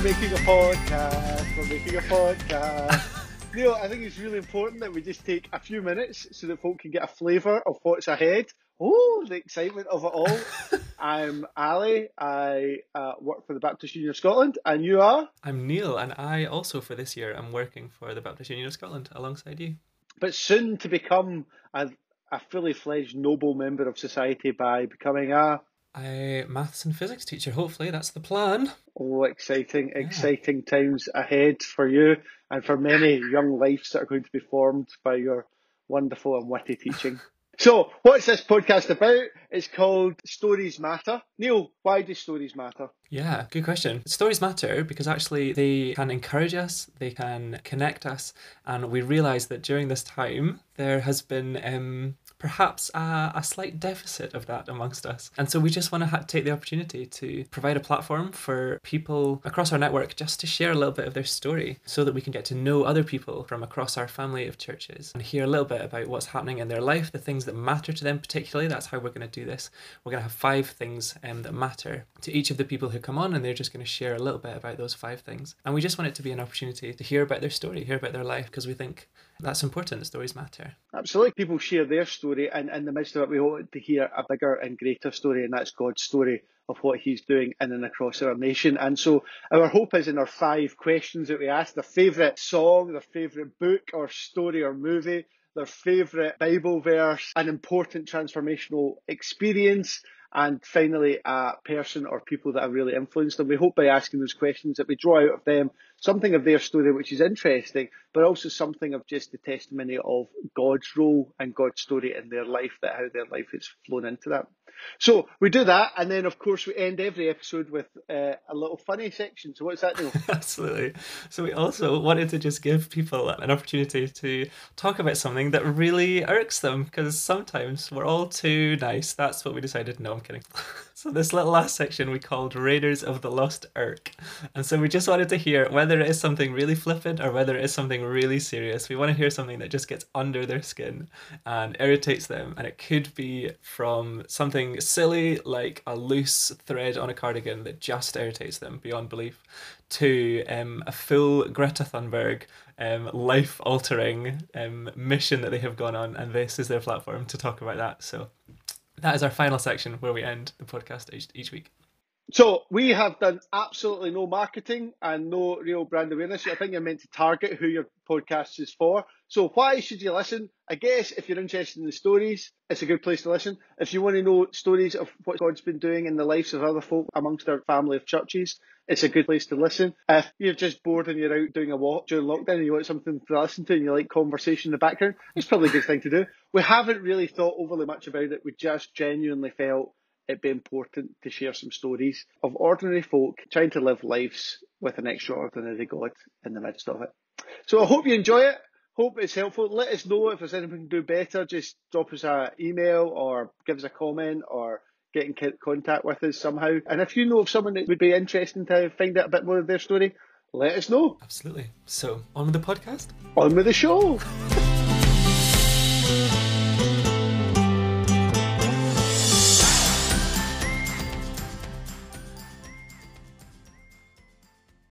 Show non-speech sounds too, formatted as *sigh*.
podcast. We're making a podcast. *laughs* Neil, I think it's really important that we just take a few minutes so that folk can get a flavour of what's ahead. Oh, the excitement of it all. *laughs* I'm Ali. I uh, work for the Baptist Union of Scotland, and you are? I'm Neil, and I also for this year am working for the Baptist Union of Scotland alongside you. But soon to become a, a fully fledged noble member of society by becoming a a maths and physics teacher. Hopefully, that's the plan. Oh, exciting, exciting times ahead for you and for many young lives that are going to be formed by your wonderful and witty teaching. *laughs* so, what's this podcast about? It's called Stories Matter. Neil, why do stories matter? Yeah, good question. Stories matter because actually they can encourage us, they can connect us, and we realise that during this time there has been um, perhaps a, a, slight deficit of that amongst us. And so we just want to ha- take the opportunity to provide a platform for people across our network just to share a little bit of their story so that we can get to know other people from across our family of churches and hear a little bit about what's happening in their life, the things that matter to them particularly. That's how we're going to do this. We're going to have five things um, that matter to each of the people who come on, and they're just going to share a little bit about those five things. And we just want it to be an opportunity to hear about their story, hear about their life, because we think that's important. Stories matter. Absolutely. People share their story, and in the midst of it, we want to hear a bigger and greater story, and that's God's story of what He's doing in and across our nation. And so, our hope is in our five questions that we ask their favourite song, their favourite book, or story, or movie, their favourite Bible verse, an important transformational experience and finally a person or people that have really influenced them. We hope by asking those questions that we draw out of them something of their story which is interesting, but also something of just the testimony of God's role and God's story in their life, that how their life has flown into that. So we do that, and then of course we end every episode with uh, a little funny section. So what's that? *laughs* Absolutely. So we also wanted to just give people an opportunity to talk about something that really irks them, because sometimes we're all too nice. That's what we decided. No, I'm kidding. *laughs* so this little last section we called Raiders of the Lost Irk, and so we just wanted to hear whether whether it is something really flippant or whether it is something really serious. We want to hear something that just gets under their skin and irritates them. And it could be from something silly like a loose thread on a cardigan that just irritates them beyond belief to um, a full Greta Thunberg um, life altering um, mission that they have gone on. And this is their platform to talk about that. So that is our final section where we end the podcast each, each week. So we have done absolutely no marketing and no real brand awareness. I think you're meant to target who your podcast is for. So why should you listen? I guess if you're interested in the stories, it's a good place to listen. If you want to know stories of what God's been doing in the lives of other folk amongst our family of churches, it's a good place to listen. If you're just bored and you're out doing a walk during lockdown and you want something to listen to and you like conversation in the background, it's probably a good thing to do. We haven't really thought overly much about it. We just genuinely felt it'd be important to share some stories of ordinary folk trying to live lives with an extraordinary God in the midst of it. So I hope you enjoy it. Hope it's helpful. Let us know if there's anything we can do better. Just drop us an email or give us a comment or get in contact with us somehow. And if you know of someone that would be interesting to find out a bit more of their story, let us know. Absolutely. So, on with the podcast. On with the show.